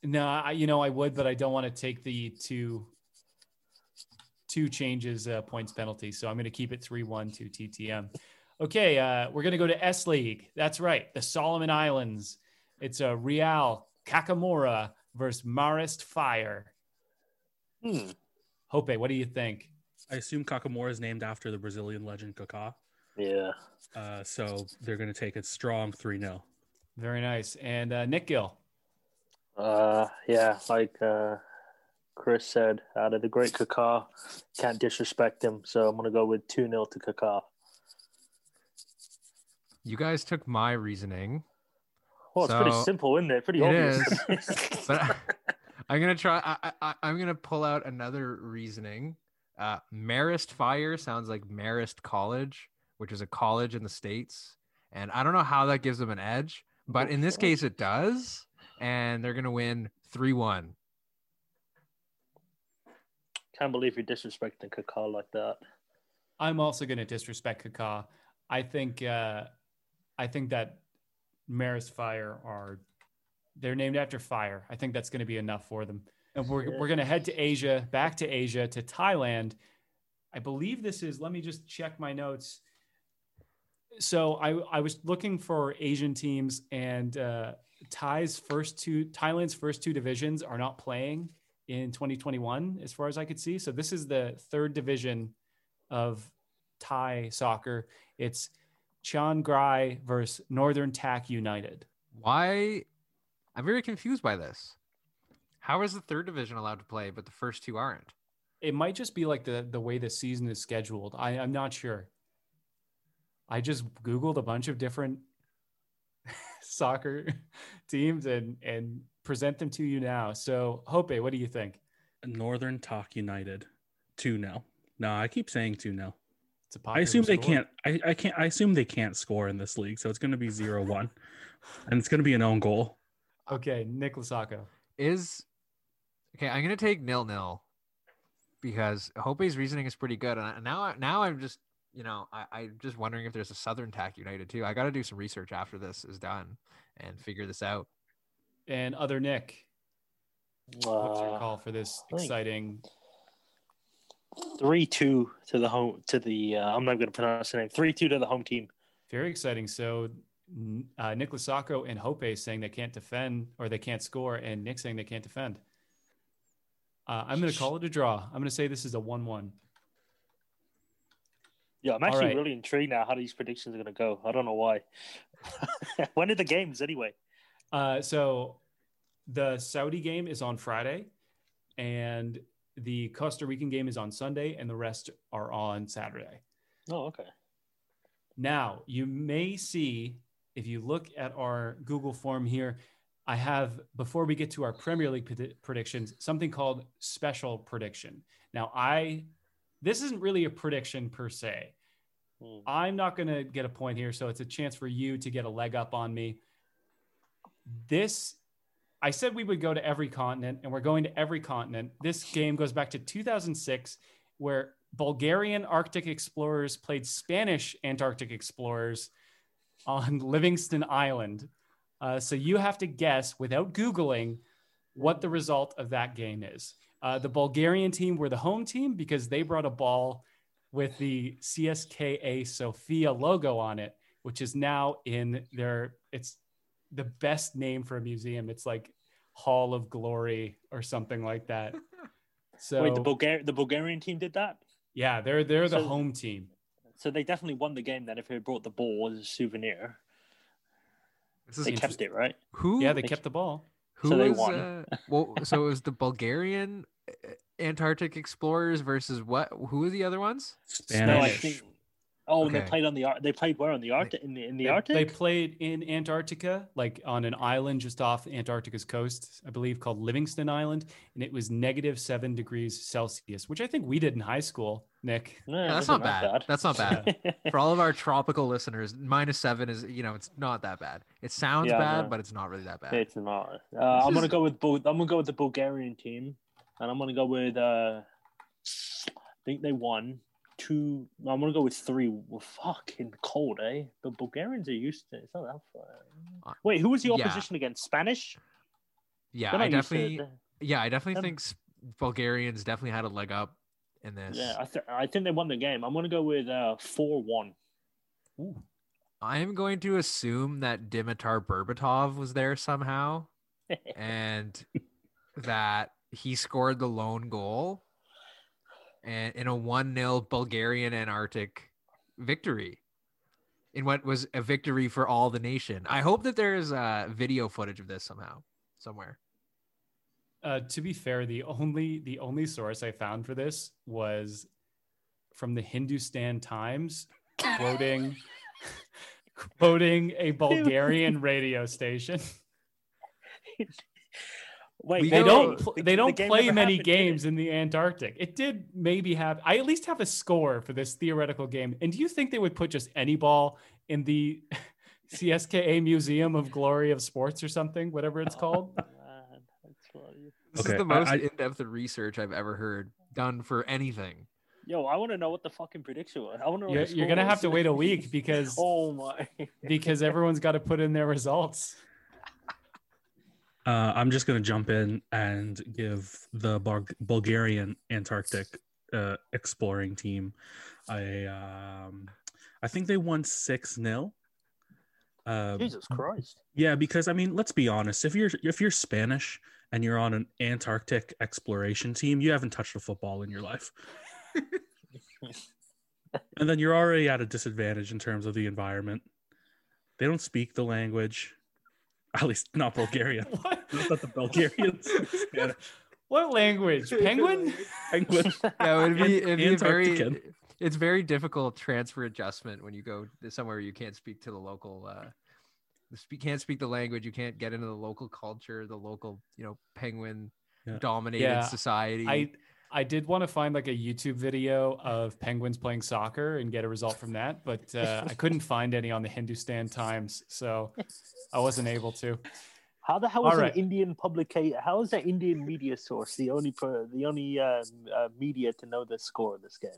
No, I, you know I would, but I don't want to take the two two changes uh, points penalty. So I'm going to keep it three one to TTM. Okay, uh, we're going to go to S League. That's right, the Solomon Islands. It's a Real Kakamora versus Marist Fire. Hmm. Hope, what do you think? I assume Kakamora is named after the Brazilian legend Kaká. Yeah. Uh, so they're gonna take a strong 3-0. Very nice. And uh, Nick Gill. Uh, yeah, like uh, Chris said, out of the great Kaká, can't disrespect him. So I'm gonna go with two 0 to Kaká. You guys took my reasoning. Well, it's pretty simple, isn't it? Pretty it obvious. but I, I'm gonna try. I, I, I'm gonna pull out another reasoning. Uh, Marist Fire sounds like Marist College, which is a college in the states, and I don't know how that gives them an edge, but in this case, it does, and they're gonna win three one. Can't believe you're disrespecting Kaká like that. I'm also going to disrespect Kaká. I think uh, I think that Marist Fire are they're named after fire. I think that's going to be enough for them. And we're we're going to head to Asia, back to Asia to Thailand. I believe this is. Let me just check my notes. So I I was looking for Asian teams, and uh, Thai's first two Thailand's first two divisions are not playing in 2021, as far as I could see. So this is the third division of Thai soccer. It's Chiang Rai versus Northern Tak United. Why? I'm very confused by this. How is the third division allowed to play, but the first two aren't? It might just be like the the way the season is scheduled. I, I'm not sure. I just googled a bunch of different soccer teams and and present them to you now. So Hope, what do you think? Northern Tak United 2-0. No, I keep saying 2-0. It's a I popular assume they can't I, I can't I assume they can't score in this league, so it's gonna be 0-1. and it's gonna be an own goal. Okay, Nick Lasacco. Is okay. I'm gonna take nil nil because Hope's reasoning is pretty good, and I- now now I'm just you know I, I'm just wondering if there's a Southern Tac United too. I got to do some research after this is done and figure this out. And other Nick, what's your Uh, call for this exciting? Three two to the home to the. Uh, I'm not going to pronounce the name. Three two to the home team. Very exciting. So, n- uh, Nick Lasacco and Hope saying they can't defend or they can't score, and Nick saying they can't defend. Uh, I'm going to call it a draw. I'm going to say this is a 1 1. Yeah, I'm actually right. really intrigued now how these predictions are going to go. I don't know why. when are the games anyway? Uh, so, the Saudi game is on Friday, and the Costa Rican game is on Sunday, and the rest are on Saturday. Oh, okay. Now, you may see if you look at our Google form here, I have, before we get to our Premier League predi- predictions, something called special prediction. Now, I, this isn't really a prediction per se. Hmm. I'm not going to get a point here. So it's a chance for you to get a leg up on me. This I said we would go to every continent, and we're going to every continent. This game goes back to 2006, where Bulgarian Arctic explorers played Spanish Antarctic explorers on Livingston Island. Uh, so you have to guess without Googling what the result of that game is. Uh, the Bulgarian team were the home team because they brought a ball with the CSKA Sofia logo on it, which is now in their, it's the best name for a museum. It's like Hall of Glory or something like that. So Wait, the Bulgar the Bulgarian team did that, yeah, they're they're the So- home team. so they definitely won the game. Then, if they brought the ball as a souvenir, they kept it right. who? Yeah, they They- kept the ball. Who So they was, won. Uh, well, so it was the Bulgarian uh, Antarctic explorers versus what? Who were the other ones? No, I Spanish. think. Oh, and they played on the Ar- they played where on the Arctic in the in the They, Arctic. they played in Antarctica, like on an island just off Antarctica's coast, I believe called Livingston Island, and it was negative seven degrees Celsius, which I think we did in high school. Nick, No, Yeah, that's wasn't not that bad. That's not bad. For all of our tropical listeners, minus seven is you know it's not that bad. It sounds Yeah, bad, no. but it's not really that bad. It's not. Uh, I'm gonna is- go with Bul- I'm gonna go with the Bulgarian team, and I'm gonna go with. Uh, I think they won two. I'm gonna go with three. Well, fucking cold, eh? But Bulgarians are used to. It. It's not that far. Uh, Wait, who was the yeah. opposition against? Spanish. yeah, I definitely, yeah, I definitely Um, think Bulgarians definitely had a leg up in this. Yeah, I, th- I think they won the game. I'm gonna go with uh, four one. I'm going to assume that Dimitar Berbatov was there somehow, and that he scored the lone goal, and in a one 0 Bulgarian Antarctic victory. In what was a victory for all the nation. I hope that there's uh, video footage of this somehow, somewhere. uh, to be fair, the only the only source I found for this was from the Hindustan Times, quoting quoting a Bulgarian radio station. Wait, We They don't the- pl- the they don't game play many happened, games in the Antarctic. It did maybe have I at least have a score for this theoretical game. And do you think they would put just any ball in the CSKA Museum of Glory of Sports or something, whatever it's oh, called? Oh, Man, that's. This Okay, is the most I- in-depth research I've ever heard done for anything. Yo, I want to know what the fucking prediction was. I want to know. You're, you're gonna have to wait a week because Oh my! because everyone's got to put in their results. Uh, I'm just going to jump in and give the Bul- Bulgarian Antarctic uh, exploring team. I um, I think they won six 0 uh, Jesus Christ! Yeah, because I mean, let's be honest. If you're if you're Spanish and you're on an Antarctic exploration team, you haven't touched a football in your life, and then you're already at a disadvantage in terms of the environment. They don't speak the language, at least not Bulgarian. What? Not the Bulgarians speak What language? Penguin? Penguin. Yeah, it would be, it'd be very. It's very difficult transfer adjustment when you go somewhere you can't speak to the local. Uh, you can't speak the language. You can't get into the local culture, the local, you know, penguin Yeah. dominated Yeah, society. I I did want to find like a YouTube video of penguins playing soccer and get a result from that, but uh, I couldn't find any on the Hindustan Times, so I wasn't able to. How the hell is right. an Indian publication? How is an Indian media source the only per, the only um, uh, media to know the score of this game?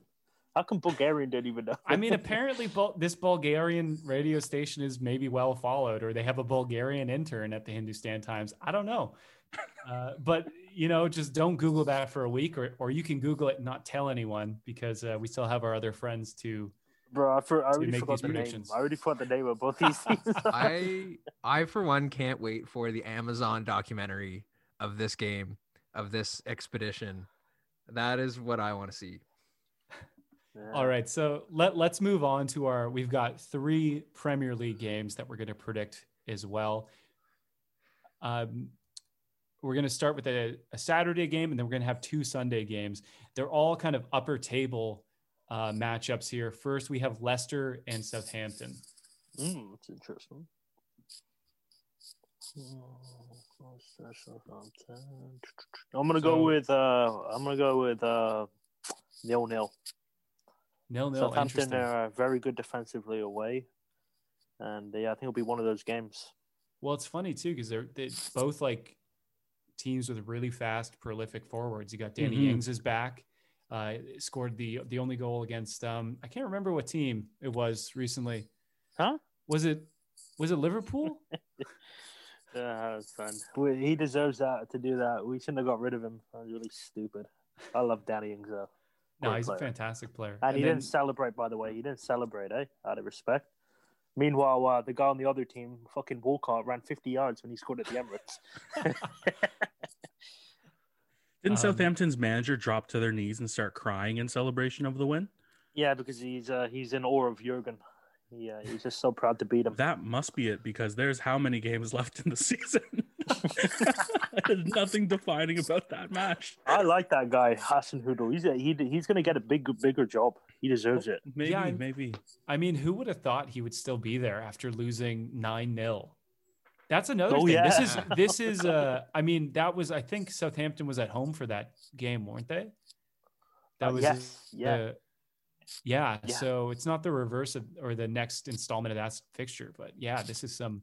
How come Bulgarian didn't even know? I mean, apparently Bul- this Bulgarian radio station is maybe well followed, or they have a Bulgarian intern at the Hindustan Times. I don't know, uh, but you know, just don't Google that for a week, or or you can Google it and not tell anyone because uh, we still have our other friends to. bro, I, for, I already make forgot these the name. I already forgot the name of both these teams. I I for one can't wait for the Amazon documentary of this game of this expedition. That is what I want to see. Yeah. All right, so let let's move on to our. We've got three Premier League games that we're going to predict as well. Um, we're going to start with a, a Saturday game, and then we're going to have two Sunday games. They're all kind of upper table uh, matchups here. First, we have Leicester and Southampton. Mm, that's interesting. I'm gonna go So- with uh I'm gonna go with uh nil nil. Nil nil. Southampton Interesting. are very good defensively away, and yeah, I think it'll be one of those games. Well, it's funny too because they're they both like teams with really fast, prolific forwards. You got Danny Mhm. Ings is back. Uh, scored the the only goal against um I can't remember what team it was recently. Huh? Was it was it Liverpool? Uh, it's fun. We, he deserves that to do that. We shouldn't have got rid of him. That was really stupid. I love Danny Ings though. no, Great he's a fantastic player. And, he then- didn't celebrate, by the way. He didn't celebrate, eh? Out of respect. Meanwhile, uh, the guy on the other team, fucking Walcott, ran 50 yards when he scored at the Emirates. Didn't Um, Southampton's manager drop to their knees and start crying in celebration of the win? yeah, because he's uh, he's in awe of Jurgen. He, uh, he's just so proud to beat him. That must be it because there's how many games left in the season. There's nothing defining about that match. I like that guy, Hassan Hoodle. He's a, he, he's going to get a big bigger job. He deserves it. Maybe, Yeah, I'm- maybe. I mean, who would have thought he would still be there after losing 9 0? That's another Oh, thing. This is this is uh I mean, that was I think Southampton was at home for that game, weren't they? That Uh, was yes, yeah. yeah, Yeah. so it's not the reverse of or the next installment of that fixture, but yeah, this is some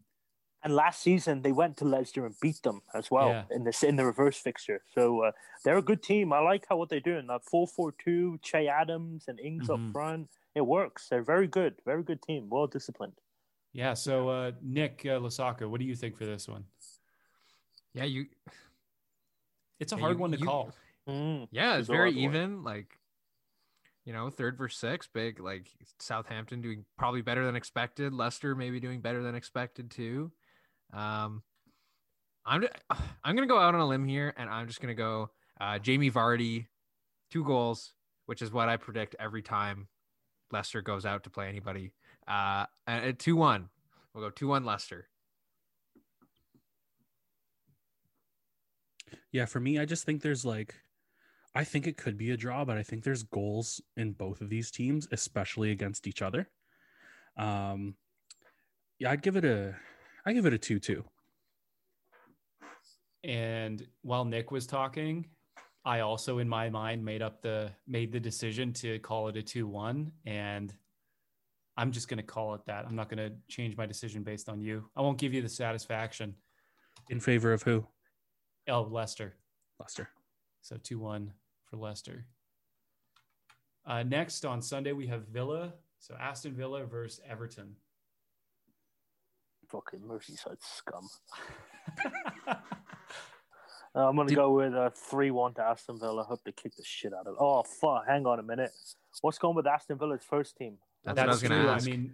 And last season they went to Leicester and beat them as well Yeah. in this in the reverse fixture. So uh, they're a good team. I like how what they're doing. Like four four two, Che Adams and Ings Mhm. up front. It works. They're very good. Very good team. Well disciplined. yeah. So uh Nick uh, Lasaka, what do you think for this one? Yeah, you. It's a Yeah, hard you- one to you- call. Mm. Yeah, it's It's very hard one. even. Like, you know, third versus six, big. Like Southampton doing probably better than expected. Leicester maybe doing better than expected too. Um, I'm I'm gonna go out on a limb here, and I'm just gonna go uh, Jamie Vardy, two goals, which is what I predict every time Leicester goes out to play anybody. Uh, and two one, we'll go two one Leicester. Yeah, for me, I just think there's like, I think it could be a draw, but I think there's goals in both of these teams, especially against each other. Um, yeah, I'd give it a, I give it a two-two. And while Nick was talking, I also in my mind made up the made the decision to call it a 2-1 and I'm just going to call it that. I'm not going to change my decision based on you. I won't give you the satisfaction. In favor of who? Oh, Leicester. Leicester. So 2-1 for Leicester. Uh, next on Sunday we have Villa. So Aston Villa versus Everton. Fucking Merseyside scum. Uh, I'm gonna Did- go with a three-one to Aston Villa. I hope they kick the shit out of. it. Oh fuck! Hang on a minute. What's going with Aston Villa's first team? That's, what I was gonna true. ask. I mean,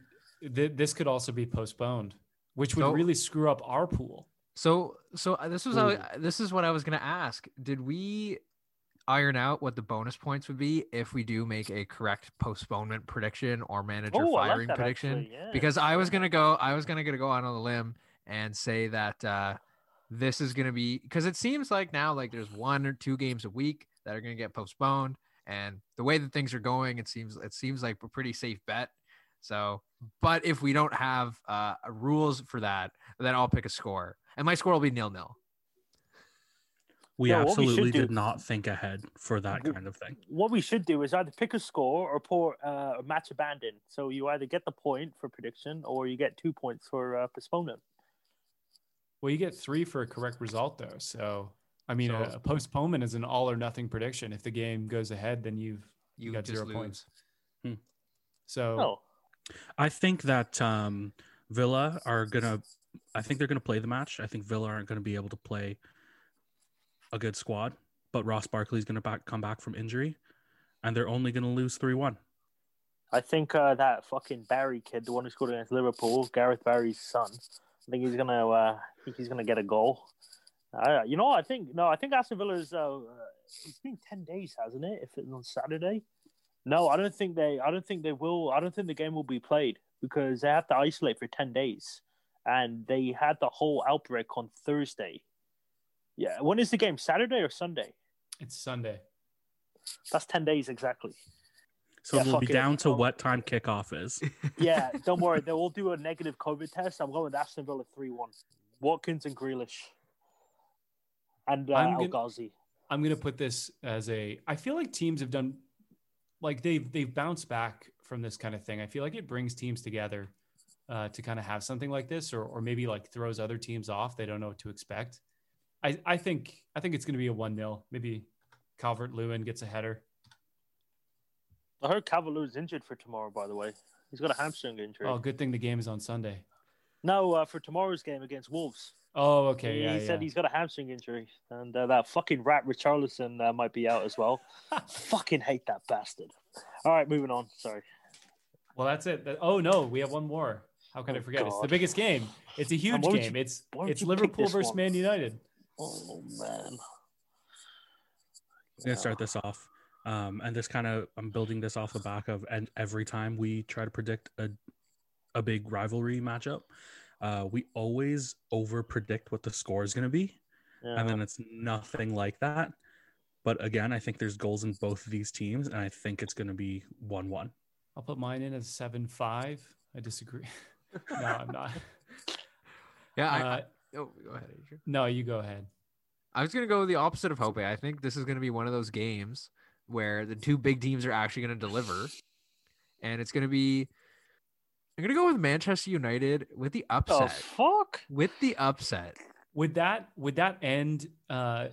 th- this could also be postponed, which would So- really screw up our pool. So, so uh, this was how, Ooh. this is what I was gonna ask. Did we iron out what the bonus points would be if we do make a correct postponement prediction or manager Oh, like firing prediction? actually, yeah. Because I was gonna go, I was gonna gonna go out on a limb and say that uh, this is gonna be because it seems like now like there's one or two games a week that are gonna get postponed, and the way that things are going, it seems it seems like a pretty safe bet. So, but if we don't have uh, rules for that, then I'll pick a score, and my score will be nil nil. We Yeah, what we should absolutely do- did not think ahead for that W- kind of thing. What we should do is either pick a score or pour uh, a match abandoned. So you either get the point for prediction or you get two points for uh, postponement. Well, you get three for a correct result, though. So, I mean, a, So- a postponement is an all or nothing prediction. If the game goes ahead, then you've you, You got zero lose. points. Hmm. So, Oh, I think that um, Villa are gonna. I think they're gonna play the match. I think Villa aren't gonna be able to play a good squad. But Ross Barkley's gonna back come back from injury, and they're only gonna lose three one. I think uh, that fucking Barry kid, the one who scored against Liverpool, Gareth Barry's son. I think he's gonna. Uh, I think he's gonna get a goal. Uh, you know, I think no. I think Aston Villa's. Uh, uh, it's been ten days, hasn't it? If it's on Saturday. No, I don't think they. I don't think they will. I don't think the game will be played because they have to isolate for ten days, and they had the whole outbreak on Thursday. Yeah, when is the game? Saturday or Sunday? it's Sunday. That's ten days exactly. So Yeah, it'll be fuck it. down to what time kickoff is. Yeah, don't worry. They will do a negative COVID test. I'm going with Aston Villa 3 1. Watkins and Grealish. And uh, I'm Al gonna- Ghazi. I'm gonna put this as a. I feel like teams have done, like they've they've bounced back from this kind of thing. I feel like it brings teams together uh, to kind of have something like this, or or maybe like throws other teams off. They don't know what to expect. I, I think I think it's going to be a one 0 Maybe Calvert Lewin gets a header. I heard Cavalier's injured for tomorrow. By the way, he's got a hamstring injury. Oh, good thing the game is on Sunday. No, uh, for tomorrow's game against Wolves. Oh, okay. he Yeah, said yeah. he's got a hamstring injury, and uh, that fucking rat Richarlison uh, might be out as well. fucking hate that bastard. All right, moving on. Sorry. Well, that's it. That- Oh no, we have one more. How can I Oh, forget? It's the biggest game. It's a huge game. you- it's it's Liverpool versus one? Man United. Oh man. I'm gonna start this off, um, and this kind of I'm building this off the back of, and every time we try to predict a a big rivalry matchup, uh, we always over predict what the score is gonna be, Yeah. and then it's nothing like that. But again, I think there's goals in both of these teams, and I think it's gonna be one one. I'll put mine in as seven five. I disagree. no, I'm not. Yeah. I, Uh, I, oh, go ahead, Adrian. no, you go ahead. I was gonna go the opposite of Hope. I think this is gonna be one of those games where the two big teams are actually gonna deliver, and it's gonna be. I'm gonna go with Manchester United with the Oh upset. fuck! with the upset. Would that would that end uh,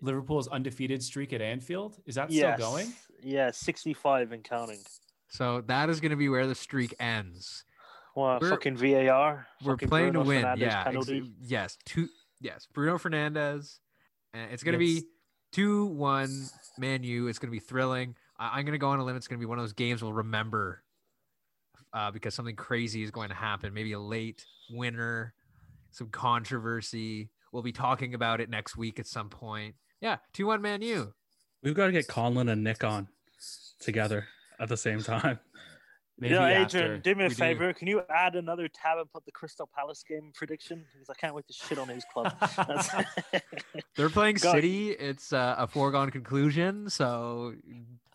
Liverpool's undefeated streak at Anfield? Is that Yes. still going? Yeah, sixty-five and counting. So that is gonna be where the streak ends. Well, We're- fucking VAR. We're fucking playing Bruno to win. Fernandes yeah. ex- penalty. yes. Two. Yes. Bruno Fernandes. And it's gonna Yes. be two one Man U. It's gonna be thrilling. I, I'm gonna go on a limb. It's gonna be one of those games we'll remember uh, because something crazy is going to happen. Maybe a late winner, some controversy. We'll be talking about it next week at some point. Yeah, two one Man U. We've got to get Conlon and Nick on together at the same time. Maybe yeah, after. Adrian, do me a we do. favor. Can you add another tab and put the Crystal Palace game prediction? Because I can't wait to shit on his club. They're playing Go- City. It's uh, a foregone conclusion. So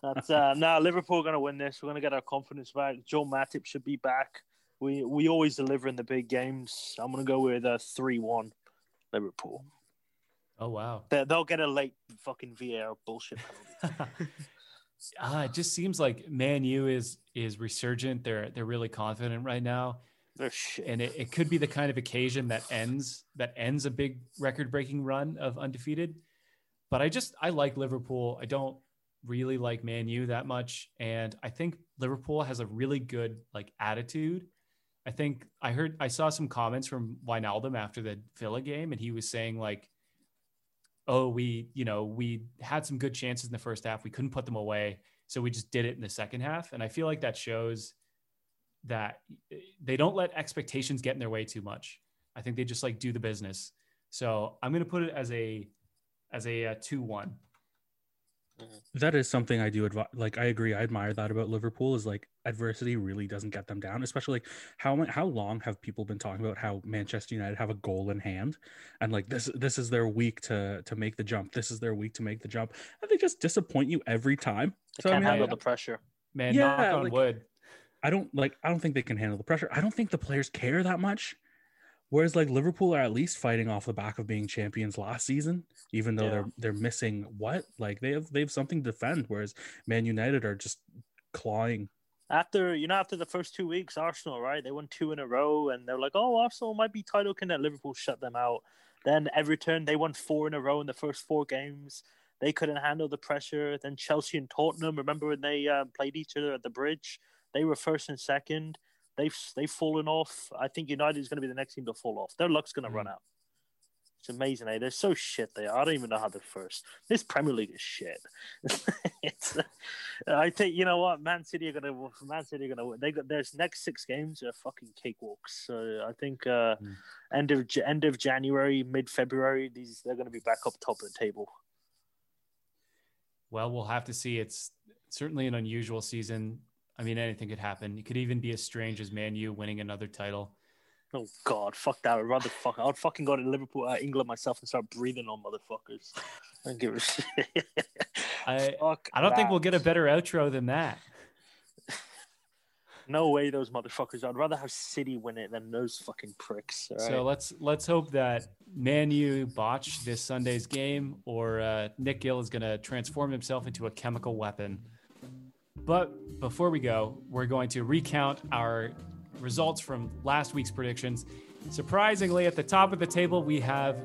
That's uh now Liverpool are gonna win this. We're gonna get our confidence back. Joe Matip should be back. We we always deliver in the big games. I'm gonna go with a three one Liverpool. oh wow. They, they'll get a late fucking VAR bullshit penalty. uh, it just seems like Man U is is resurgent. They're they're really confident right now, shit. and it, it could be the kind of occasion that ends that ends a big record breaking run of undefeated. But I just I like Liverpool. I don't really like Man U that much, and I think Liverpool has a really good like attitude. I think I heard I saw some comments from Wijnaldum after the Villa game, and he was saying like, "Oh, we you know we had some good chances in the first half, we couldn't put them away, so we just did it in the second half." And I feel like that shows that they don't let expectations get in their way too much. I think they just like do the business. So I'm going to put it as a as a uh, two one. that is something I do advise. Like I agree, I admire that about Liverpool. Is like adversity really doesn't get them down. Especially like how how long have people been talking about how Manchester United have a goal in hand, and like this this is their week to to make the jump. This is their week to make the jump, and they just disappoint you every time. They So I can't mean, handle I, the pressure. Man, Yeah, knock on like- wood. I don't like. I don't think they can handle the pressure. I don't think the players care that much. Whereas like Liverpool are at least fighting off the back of being champions last season, even though Yeah. they're they're missing what like they have they have something to defend. Whereas Man United are just clawing. After you know, after the first two weeks, Arsenal, right? They won two in a row, and they're like, "Oh, Arsenal might be title contender." Liverpool shut them out. Then Everton, they won four in a row in the first four games. They couldn't handle the pressure. Then Chelsea and Tottenham. Remember when they uh, played each other at the bridge? They were first and second. They've they've fallen off. I think United is going to be the next team to fall off. Their luck's going to run out. It's amazing, eh? They're so shit. They are. I don't even know how they're first. This Premier League is shit. I think you know what, Man City are gonna. Man City are gonna. win. They got their next six games are fucking cakewalks. So I think uh, Mm. end of end of January, mid February, these they're gonna be back up top of the table. Well, we'll have to see. It's certainly an unusual season. I mean, anything could happen. It could even be as strange as Man U winning another title. Oh God, fuck that! I'd rather fuck. I'd fucking go to Liverpool, uh, England myself, and start breathing on motherfuckers. I don't give a shit. I- Fuck I don't think we'll get a better outro than that. No way, those motherfuckers. I'd rather have City win it than those fucking pricks. all So let's let's hope that Man U botch this Sunday's game, or uh, Nick Gill is going to transform himself into a chemical weapon. But before we go, we're going to recount our results from last week's predictions. Surprisingly, at the top of the table, we have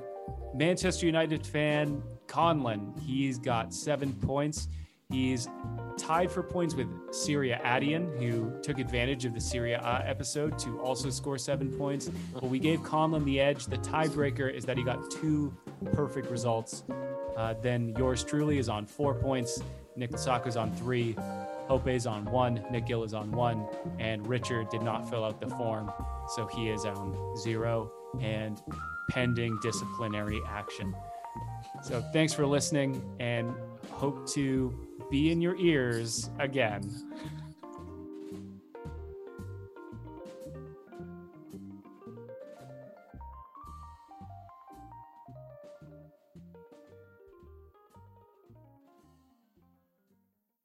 Manchester United fan Conlon, he's got seven points. He's tied for points with Syria Adian, who took advantage of the Syria episode to also score seven points. But we gave Conlon the edge. The tiebreaker is that he got two perfect results. Uh, then yours truly is on four points. Nick Lasaka's on three. Hope's on one. Nick Gill is on one. And Richard did not fill out the form. So he is on zero and pending disciplinary action. So thanks for listening and hope to be in your ears again.